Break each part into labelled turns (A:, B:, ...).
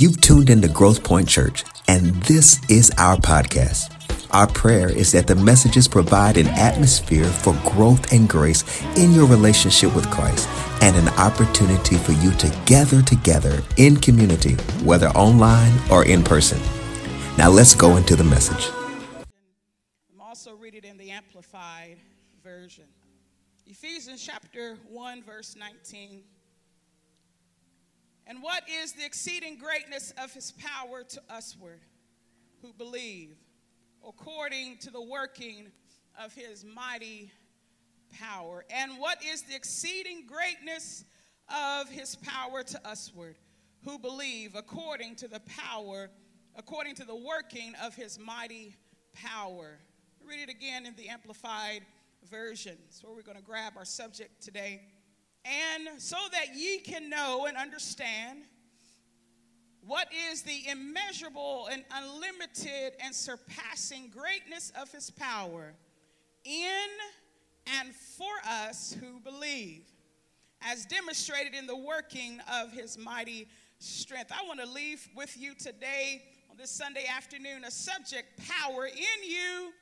A: You've tuned into Growth Point Church, and this is our podcast. Our prayer is that the messages provide an atmosphere for growth and grace in your relationship with Christ and an opportunity for you to gather together in community, whether online or in person. Now let's go into the message.
B: I'm also reading in the Amplified Version. Ephesians chapter 1, verse 19. And what is the exceeding greatness of his power to usward who believe, according to the working of his mighty power? And what is the exceeding greatness of his power to usward who believe, according to the power, according to the working of his mighty power? Read it again in the Amplified Version. That's where we're going to grab our subject today and so that ye can know and understand what is the immeasurable and unlimited and surpassing greatness of his power in and for us who believe, as demonstrated in the working of his mighty strength. I want to leave with you today on this Sunday afternoon a subject power in you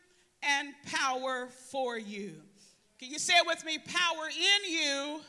B: and power for you. Can you say it with me? Power in you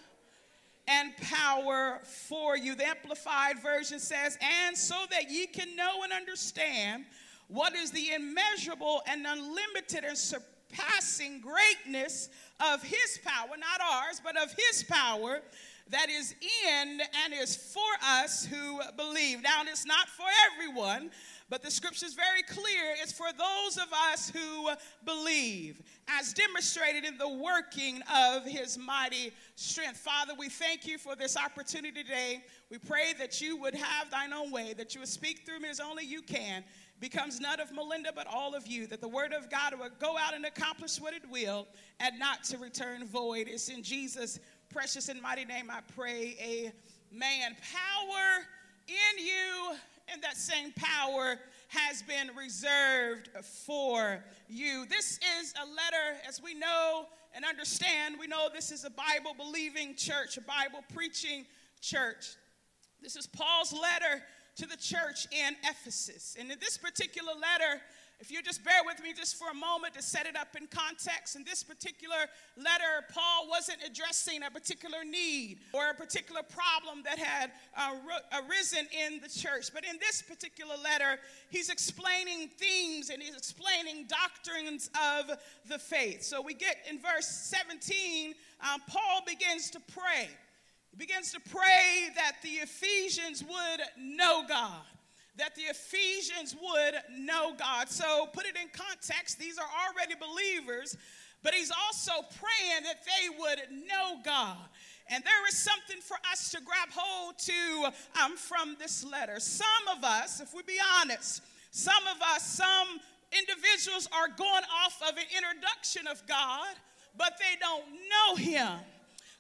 B: and power for you. The Amplified Version says, and so that ye can know and understand what is the immeasurable and unlimited and surpassing greatness of his power, not ours, but of his power that is in and is for us who believe. Now, it's not for everyone, but the scripture is very clear. It's for those of us who believe, as demonstrated in the working of his mighty strength. Father, we thank you for this opportunity today. We pray that you would have thine own way, that you would speak through me as only you can. Becomes none of Melinda, but all of you, that the word of God would go out and accomplish what it will and not to return void. It's in Jesus' precious and mighty name I pray. Amen. Power in you and that same power has been reserved for you. This is a letter, as we know and understand, we know this is a Bible believing church, a Bible preaching church. This is Paul's letter to the church in Ephesus. And in this particular letter, if you just bear with me just for a moment to set it up in context, in this particular letter, Paul wasn't addressing a particular need or a particular problem that had uh, arisen in the church. But in this particular letter, he's explaining themes and he's explaining doctrines of the faith. So we get in verse 17, um, Paul begins to pray. He begins to pray that the Ephesians would know God that the Ephesians would know God. So, put it in context, these are already believers, but he's also praying that they would know God. And there is something for us to grab hold to um, from this letter. Some of us, if we be honest, some of us, some individuals are going off of an introduction of God, but they don't know Him.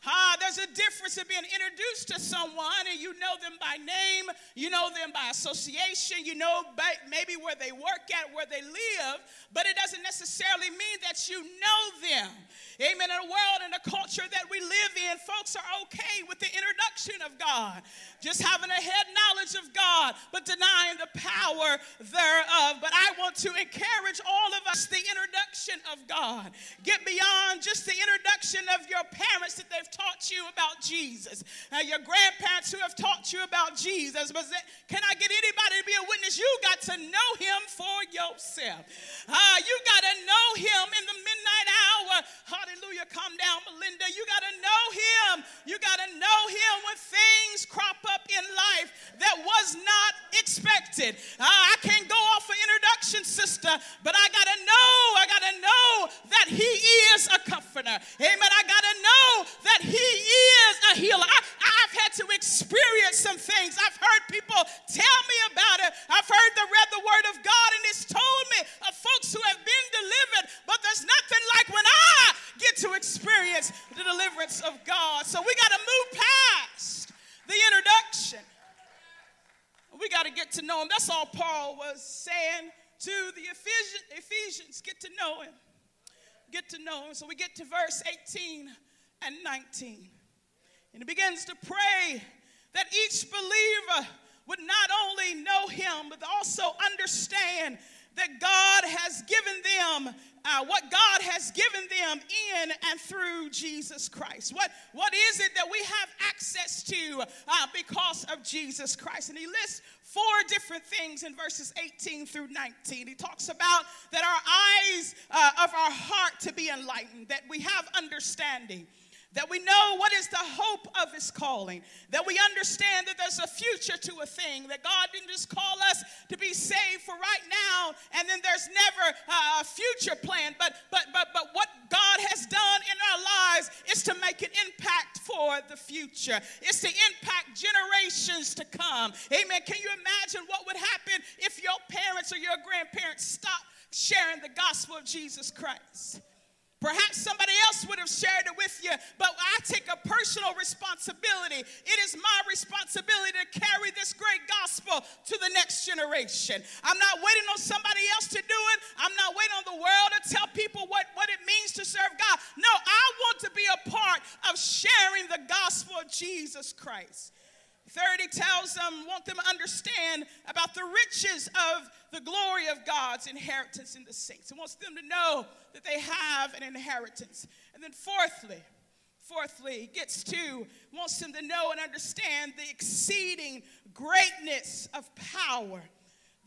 B: Ah, there's a difference in being introduced to someone and you know them by name, you know them by association, you know maybe where they work at, where they live, but it doesn't necessarily mean that you know them. Amen. In a world and a culture that we live in, folks are okay with the introduction of God, just having a head knowledge of God, but denying the power thereof. But I want to encourage all of us the introduction of God. Get beyond just the introduction of your parents that they've taught you about Jesus, uh, your grandparents who have taught you about Jesus. But can I get anybody to be a witness? You got to know him for yourself. Uh, you got to know him in the midnight hour. Hallelujah. Calm down, Melinda. You got to know him. You got to know him when things crop up in life that was not expected. Uh, I can't go off an introduction, sister, but I got to know, I got to know that he is a comforter. Amen. I got to know that he is a healer. I, I've had to experience some things. I've heard people tell me about it. I've heard the read the word of God and it's told me of folks who have been delivered, but there's nothing like when I get to experience the deliverance of God. So we got to move past the introduction. We got to get to know him. That's all Paul was saying to the Ephesians. Get to know him. Get to know him. So we get to verse 18 and 19. And he begins to pray that each believer would not only know him, but also understand that God has given them uh, what God has given them in and through Jesus Christ. What, what is it that we have access to uh, because of Jesus Christ? And he lists four different things in verses 18 through 19. He talks about that our eyes uh, of our heart to be enlightened, that we have understanding that we know what is the hope of his calling, that we understand that there's a future to a thing, that God didn't just call us to be saved for right now, and then there's never a future plan. But but but but what God has done in our lives is to make an impact for the future. It's to impact generations to come. Amen. Can you imagine what would happen if your parents or your grandparents stopped sharing the gospel of Jesus Christ? Perhaps somebody else would have shared it with you, but I take a personal responsibility. It is my responsibility to carry this great gospel to the next generation. I'm not waiting on somebody else to do it. I'm not waiting on the world to tell people what, what it means to serve God. No, I want to be a part of sharing the gospel of Jesus Christ. Third, he tells them, want them to understand about the riches of the glory of God's inheritance in the saints. He wants them to know that they have an inheritance. And then fourthly, fourthly, gets to, wants them to know and understand the exceeding greatness of power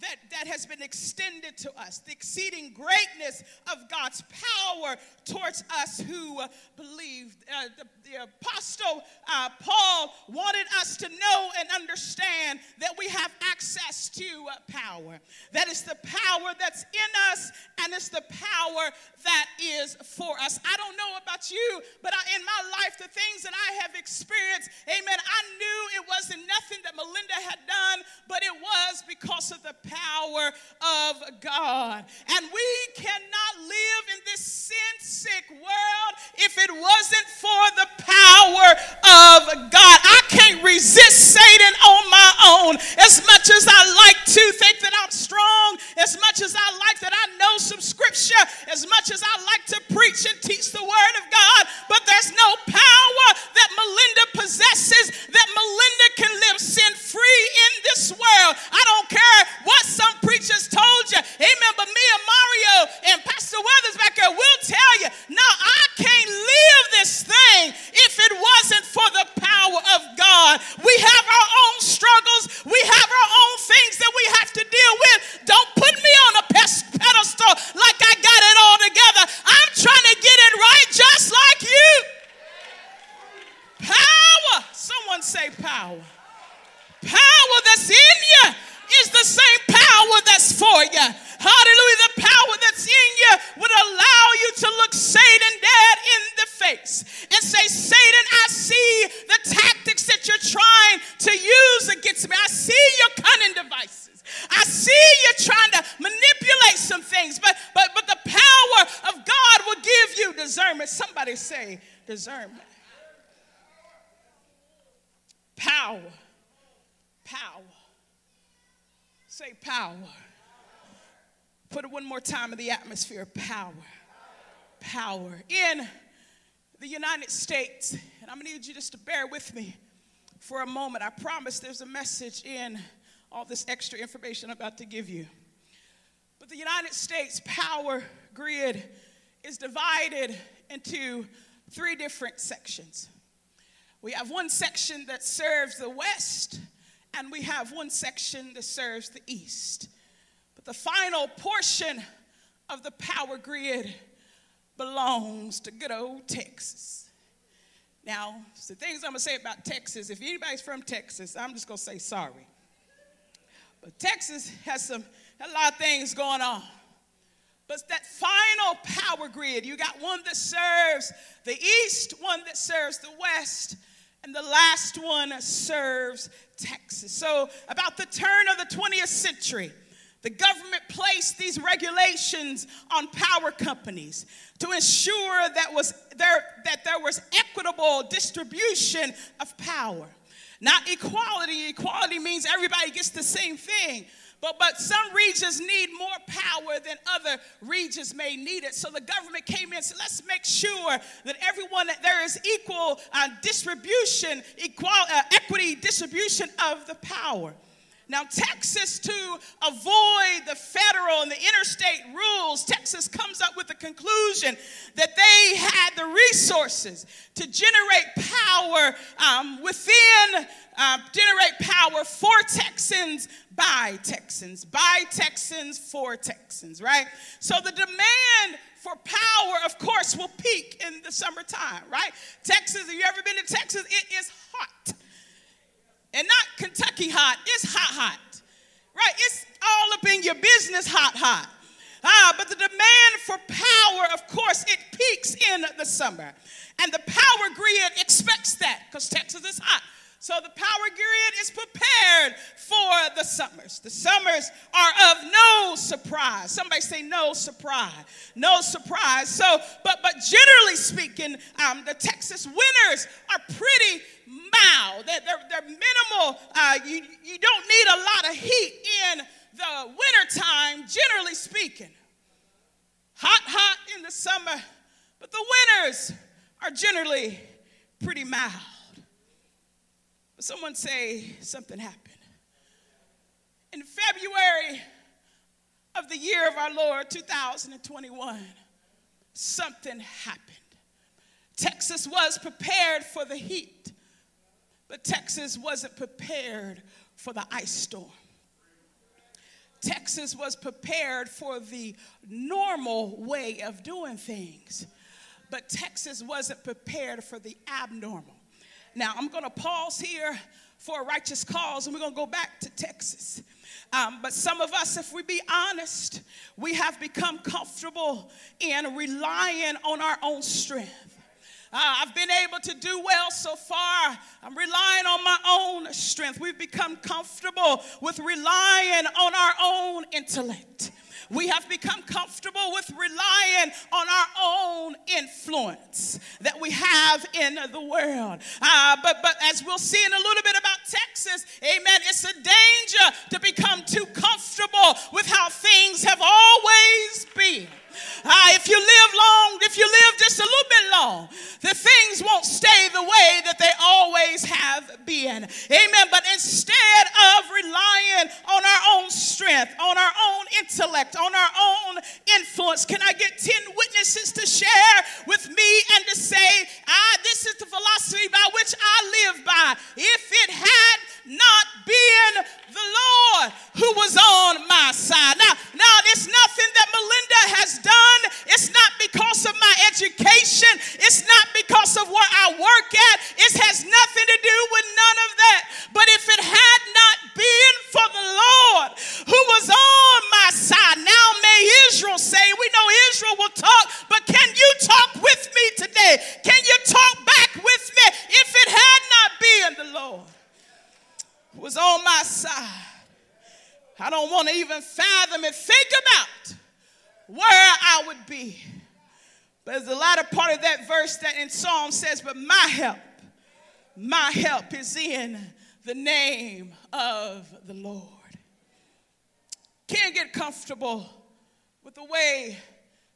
B: that, that has been extended to us, the exceeding greatness of God's power towards us who uh, believe. Uh, the, the, apostle uh, Paul wanted us to know and understand that we have access to uh, power. That is the power that's in us, and it's the power that is for us. I don't know about you, but I, in my life, the things that I have experienced, amen, I knew it wasn't nothing that Melinda had done, but it was because of the power of God. And we cannot live in this sin sick world if it wasn't for the power of God. I can't resist Satan on my own. As much as I like to think that I'm strong, as much as I like that I know some scripture, as much as I like to preach and teach the word of God, but there's no power that Melinda possesses that Melinda can live sin free in this world. I don't care what some preachers told you. Amen. But me and Mario and Pastor Weathers back there will tell you, no, I can't live this thing if it wasn't for the power of God. We have our own struggles. We have our own things that we have to deal with. Don't put me on a pedestal like I got it all together. I'm trying to get it right just like you. Power. Someone say. Power for you. Hallelujah. The power that's in you would allow you to look Satan dead in the face and say, Satan, I see the tactics that you're trying to use against me. I see your cunning devices. I see you trying to manipulate some things, but but but the power of God will give you discernment. Somebody say discernment. Power. Power. Say power. Put it one more time in the atmosphere power. Power. In the United States, and I'm gonna need you just to bear with me for a moment. I promise there's a message in all this extra information I'm about to give you. But the United States power grid is divided into three different sections. We have one section that serves the West, and we have one section that serves the east. But the final portion of the power grid belongs to good old Texas. Now, the things I'm gonna say about Texas, if anybody's from Texas, I'm just gonna say sorry. But Texas has some a lot of things going on. But that final power grid, you got one that serves the east, one that serves the west, and the last one serves Texas. So, about the turn of the 20th century, the government placed these regulations on power companies to ensure that, was there, that there was equitable distribution of power. Not equality. Equality means everybody gets the same thing. But, but some regions need more power than other regions may need it. So the government came in and said, let's make sure that everyone, that there is equal uh, distribution, equal, uh, equity distribution of the power. Now, Texas, to avoid the federal and the interstate rules, Texas comes up with the conclusion that they had the resources to generate power um, within, uh, generate power for Texans by Texans, by Texans for Texans, right? So the demand for power, of course, will peak in the summertime, right? Texas, have you ever been to Texas? It is hot. And not Kentucky hot, it's hot, hot. Right? It's all up in your business, hot, hot. Ah, but the demand for power, of course, it peaks in the summer. And the power grid expects that because Texas is hot. So the power grid is prepared for the summers. The summers are of no surprise. Somebody say no surprise. No surprise. So, but but generally speaking, um, the Texas winters are pretty mild. They're, they're, they're minimal. Uh, you, you don't need a lot of heat in the wintertime, generally speaking. Hot, hot in the summer, but the winters are generally pretty mild. Someone say something happened. In February of the year of our Lord 2021, something happened. Texas was prepared for the heat, but Texas wasn't prepared for the ice storm. Texas was prepared for the normal way of doing things, but Texas wasn't prepared for the abnormal. Now, I'm going to pause here for a righteous cause, and we're going to go back to Texas. Um, but some of us, if we be honest, we have become comfortable in relying on our own strength. Uh, I've been able to do well so far. I'm relying on my own strength. We've become comfortable with relying on our own intellect. We have become comfortable with relying on our own influence that we have in the world. Uh, but, but as we'll see in a little bit about Texas, amen, it's a danger to become too comfortable with how things have always been. Uh, if you live long, if you live just a little bit long, the things won't stay the way that they always have been. Amen. But instead of relying on our own strength, on our own intellect, on our own influence, can I get 10 witnesses to share with me and to say, ah, this is the philosophy by which I live by. If it had not been the Lord who was on my side. Now, now in the name of the Lord. Can't get comfortable with the way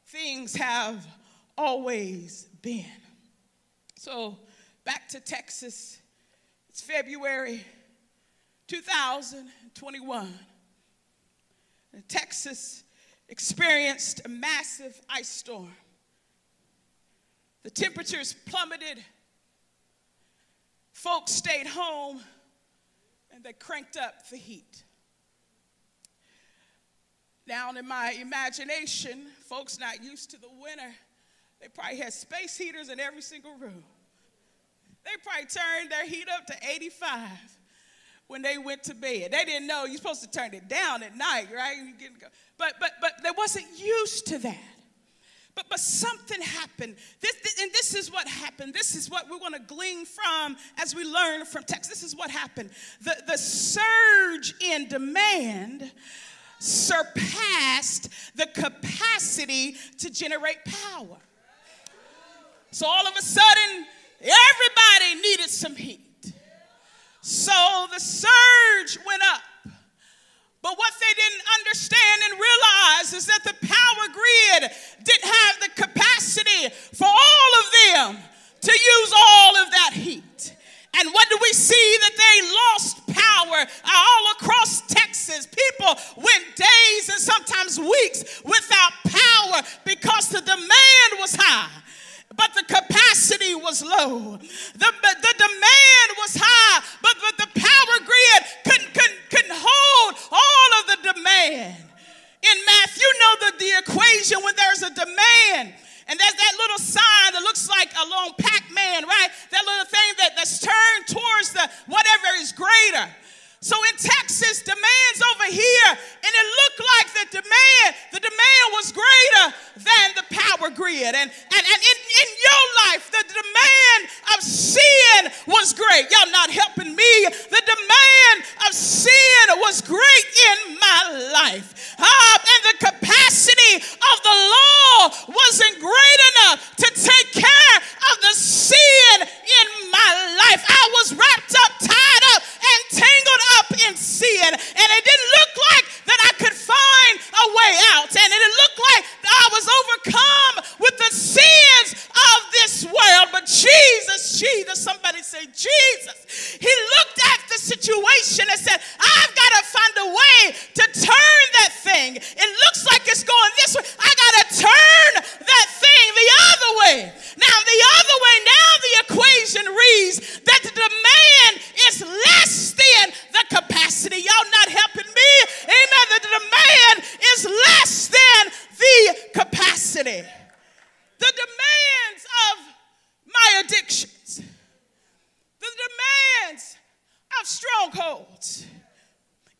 B: things have always been. So, back to Texas. It's February 2021, Texas experienced a massive ice storm. The temperatures plummeted. Folks stayed home and they cranked up the heat. Now, in my imagination, folks not used to the winter, they probably had space heaters in every single room. They probably turned their heat up to 85 when they went to bed. They didn't know you're supposed to turn it down at night, right? But but but they wasn't used to that. But, but something happened. This, this, and this is what happened. This is what we want to glean from as we learn from text. This is what happened. The, the surge in demand surpassed the capacity to generate power. So all of a sudden, everybody needed some heat. So the surge went up. Is that the power grid didn't have the capacity for all of them to use all of that heat. And what do we see? That they lost power all across Texas. People went days and sometimes weeks without power because the demand was high but the capacity was low. The, the demand was high, but, but the power grid couldn't, couldn't, couldn't hold all of the demand. In math, you know the, the equation when there's a demand. And there's that little sign that looks like a long Pac-Man, right? That little thing that, that's turned towards the whatever is greater. So in Texas, demand's over here, and it looked like the demand, the demand was greater than the power grid. And, and, and in, in your life, the demand of sin was great. Y'all not helping me. The demand of sin was great in my life.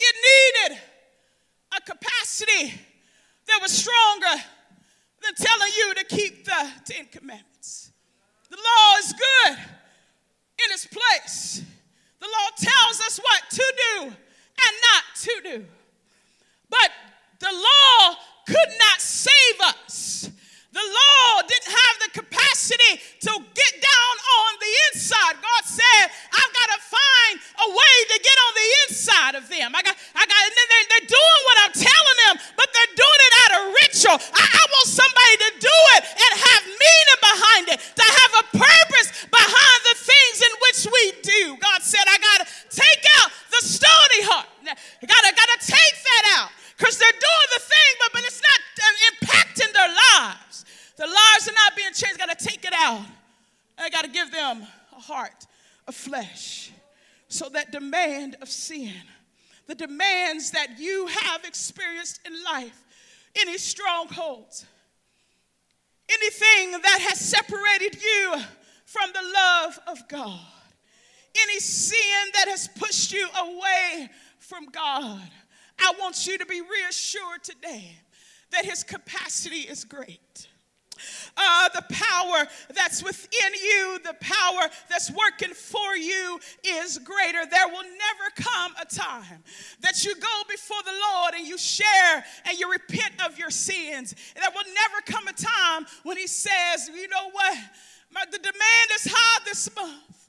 B: It needed a capacity that was stronger than telling you to keep the Ten Commandments. The law is good in its place. The law tells us what to do and not to do. But the law could not save us. The law didn't have the capacity to get down on the inside. God said, I've got to find a way to get on the inside of them. I got, I got, and they're, they're doing what I'm telling them, but they're doing it out of ritual. I, I want somebody to do it and have meaning behind it, to have a purpose behind the things in which we do. God said, I got to take out the stony heart. I got to, got to take that out because they're doing the thing, but, but it's not uh, impacting their lives. The lives are not being changed. Got to take it out. I got to give them a heart of flesh. So that demand of sin, the demands that you have experienced in life, any strongholds, anything that has separated you from the love of God, any sin that has pushed you away from God, I want you to be reassured today that His capacity is great. Uh, the power that's within you, the power that's working for you is greater. There will never come a time that you go before the Lord and you share and you repent of your sins. There will never come a time when He says, You know what? My, the demand is high this month.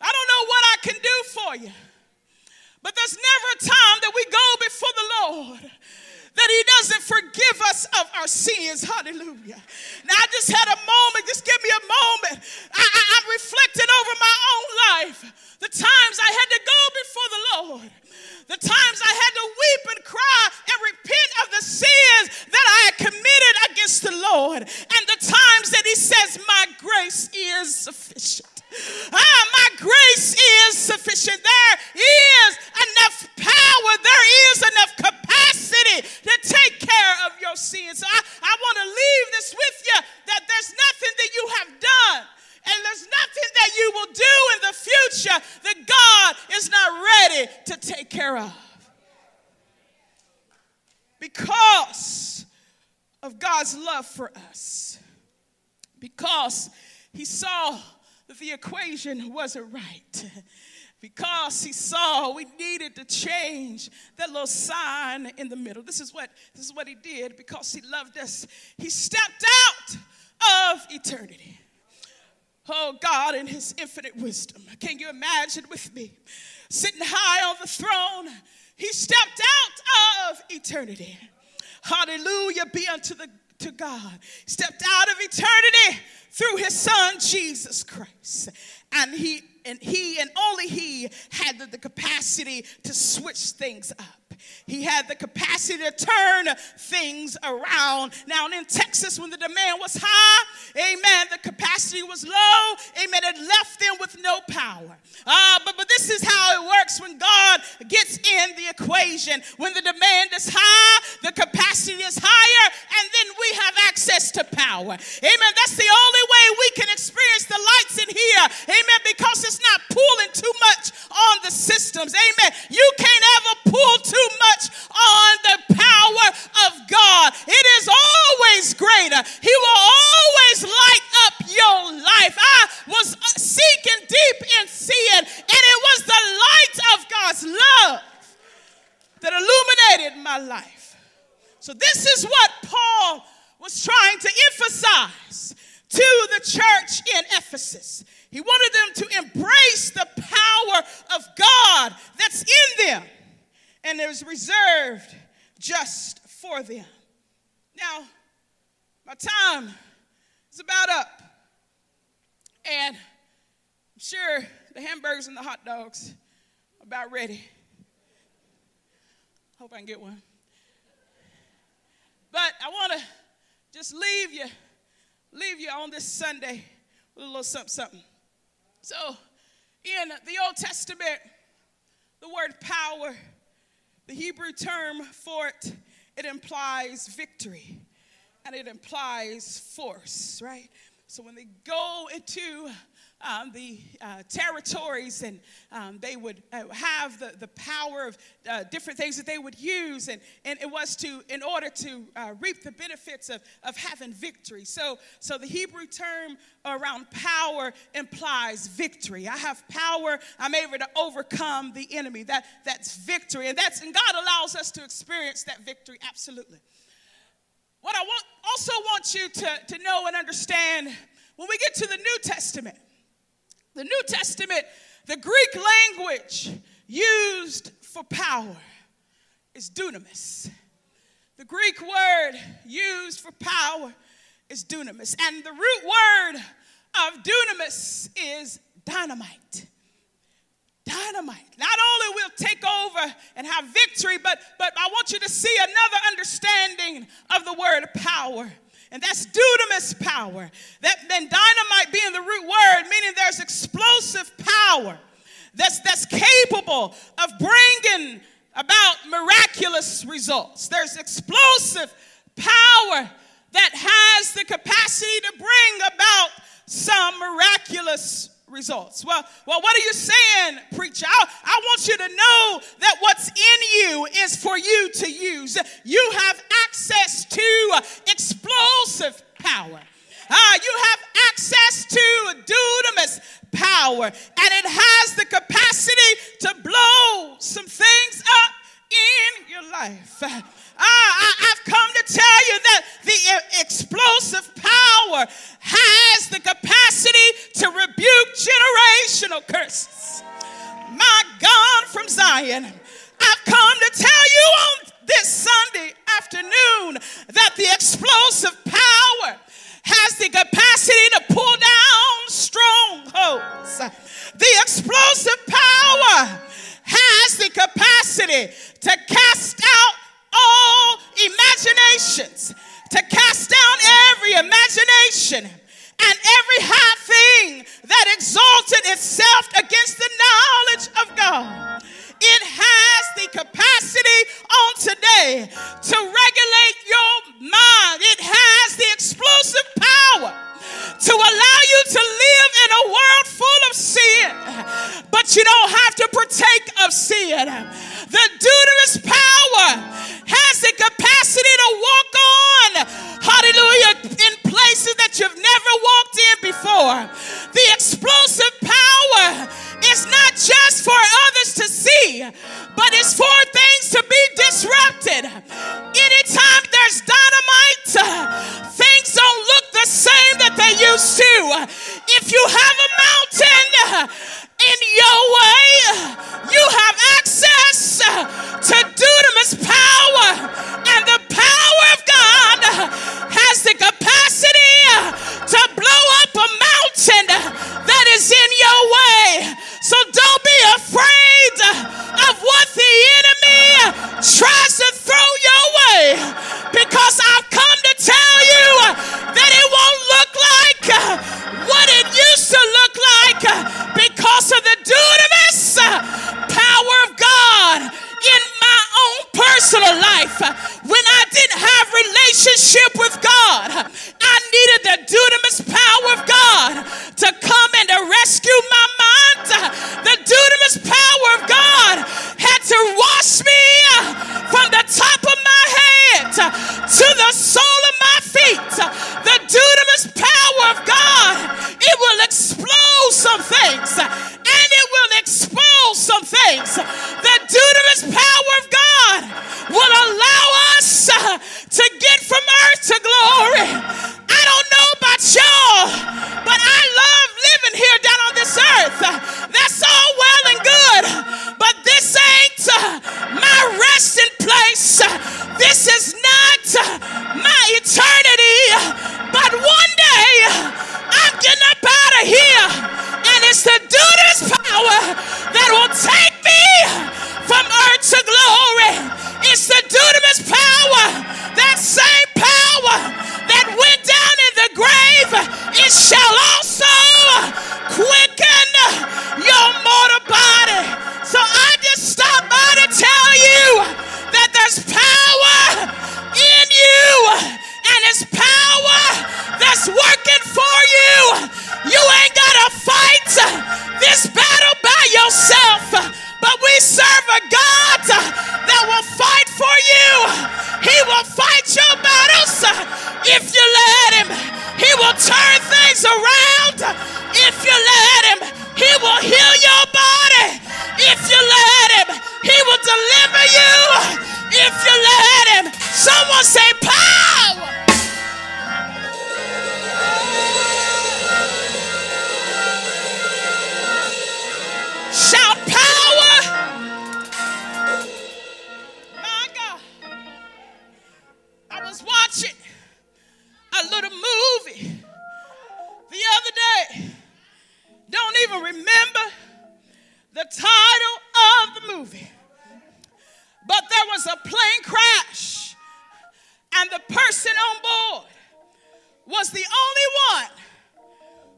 B: I don't know what I can do for you. But there's never a time that we go before the Lord that he doesn't forgive us of our sins. Hallelujah. Now, I just had a moment, just give me a moment. I, am reflecting over my own life. The times I had to go before the Lord, the times I had to weep and cry and repent of the sins that I had committed against the Lord, and the times that he says, My grace is sufficient. Ah, my grace is sufficient. There is enough power, there is enough capacity to take care of your sins. So I, I want to leave this with you that there's nothing that you have done. And there's nothing that you will do in the future that God is not ready to take care of. Because of God's love for us. Because he saw that the equation wasn't right. Because he saw we needed to change that little sign in the middle. This is what this is what he did because he loved us. He stepped out of eternity. Oh God, in his infinite wisdom. Can you imagine with me? Sitting high on the throne, he stepped out of eternity. Hallelujah be unto the to God. Stepped out of eternity through his son Jesus Christ. And he and he and only he had the, the capacity to switch things up. He had the capacity to turn things around. Now, in Texas, when the demand was high, amen, the capacity was low, amen, it left them with no power. Uh, but, but this is how it works when God gets in the equation. When the demand is high, the capacity is higher, and then we have access to power. Amen. That's the only way we can experience the lights in here. Amen. Because it's not pulling too much on the systems. Amen. You can't ever pull too much on the power of God. It is always greater. He will always light up your life. I was uh, seeking deep in seeing, and it was the light of God's love that illuminated my life. So, this is what Paul was trying to emphasize to the church in Ephesus. He wanted them to embrace the power of God that's in them and it was reserved just for them. Now, my time is about up, and I'm sure the hamburgers and the hot dogs are about ready. Hope I can get one. But I want to just leave you, leave you on this Sunday with a little something, something. So, in the Old Testament, the word power the Hebrew term for it, it implies victory and it implies force, right? So when they go into um, the uh, territories and um, they would uh, have the, the power of uh, different things that they would use and, and it was to in order to uh, reap the benefits of, of having victory. So so the hebrew term around power implies victory. I have power i'm able to overcome the enemy. That that's victory. And that's and god allows us to experience that victory absolutely what i want also want you to, to know and understand when we get to the new testament the New Testament, the Greek language used for power is dunamis. The Greek word used for power is dunamis. And the root word of dunamis is dynamite. Dynamite. Not only will take over and have victory, but, but I want you to see another understanding of the word power and that's dunamis power. That then dynamite being the root word, meaning there's explosive power that's that's capable of bringing about miraculous results. There's explosive power that has the capacity to bring about some miraculous results. Well, well, what are you saying, preacher? I, I want you to know that what's in you is for you to use. You have access to explosive power. Uh, you have access to dunamis power, and it has the capacity to blow some things up in your life. Ah, I, have come to tell you that the explosive power has the capacity to rebuke generational curses. My God from Zion, I've come to tell you on this Sunday afternoon that the explosive power has the capacity If you have the only one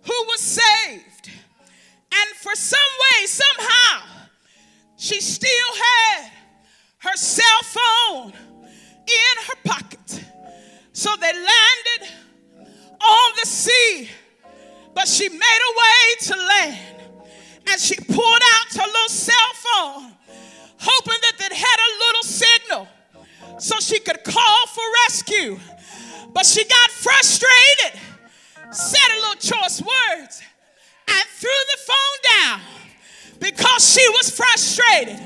B: who was saved. And for some way, somehow, she still had her cell phone in her pocket. So they landed on the sea, but she made a way to land. And she pulled out her little cell phone, hoping that it had a little signal so she could call for rescue. But she got frustrated, said a little choice words, and threw the phone down because she was frustrated.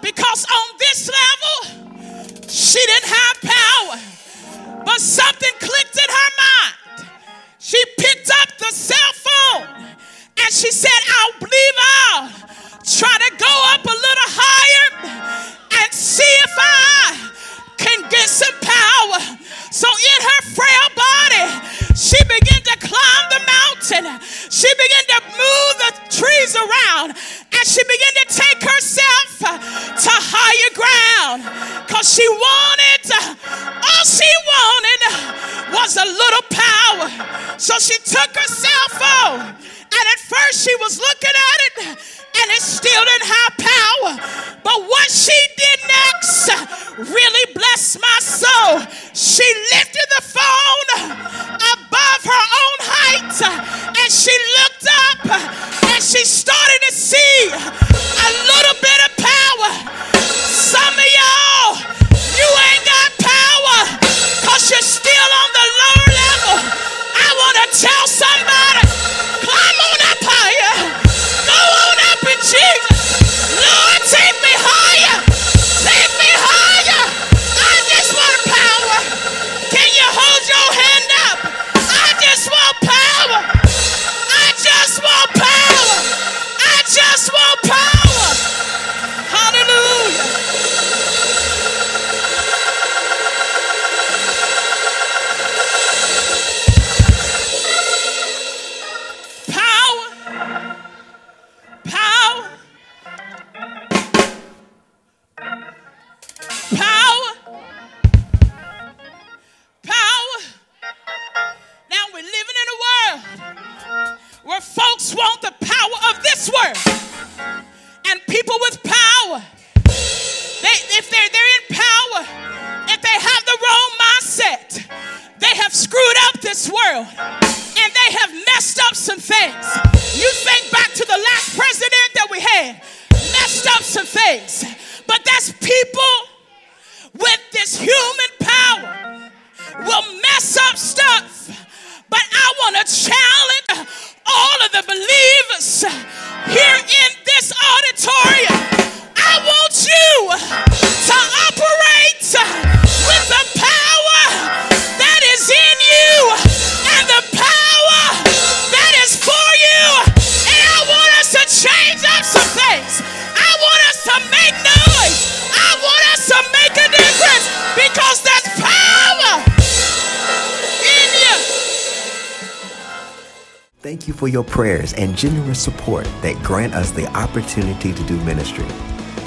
B: Because on this level, she didn't have power, but something clicked in her mind. She picked up the cell phone and she said, I'll believe I'll try to go up a little higher and see if I human power will mess up stuff. But I want to challenge all of the believers
A: for your prayers and generous support that grant us the opportunity to do ministry.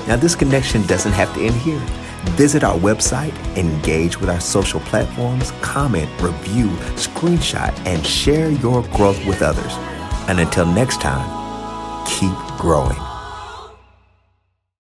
A: Now, this connection doesn't have to end here. Visit our website, engage with our social platforms, comment, review, screenshot, and share your growth with others. And until next time, keep growing.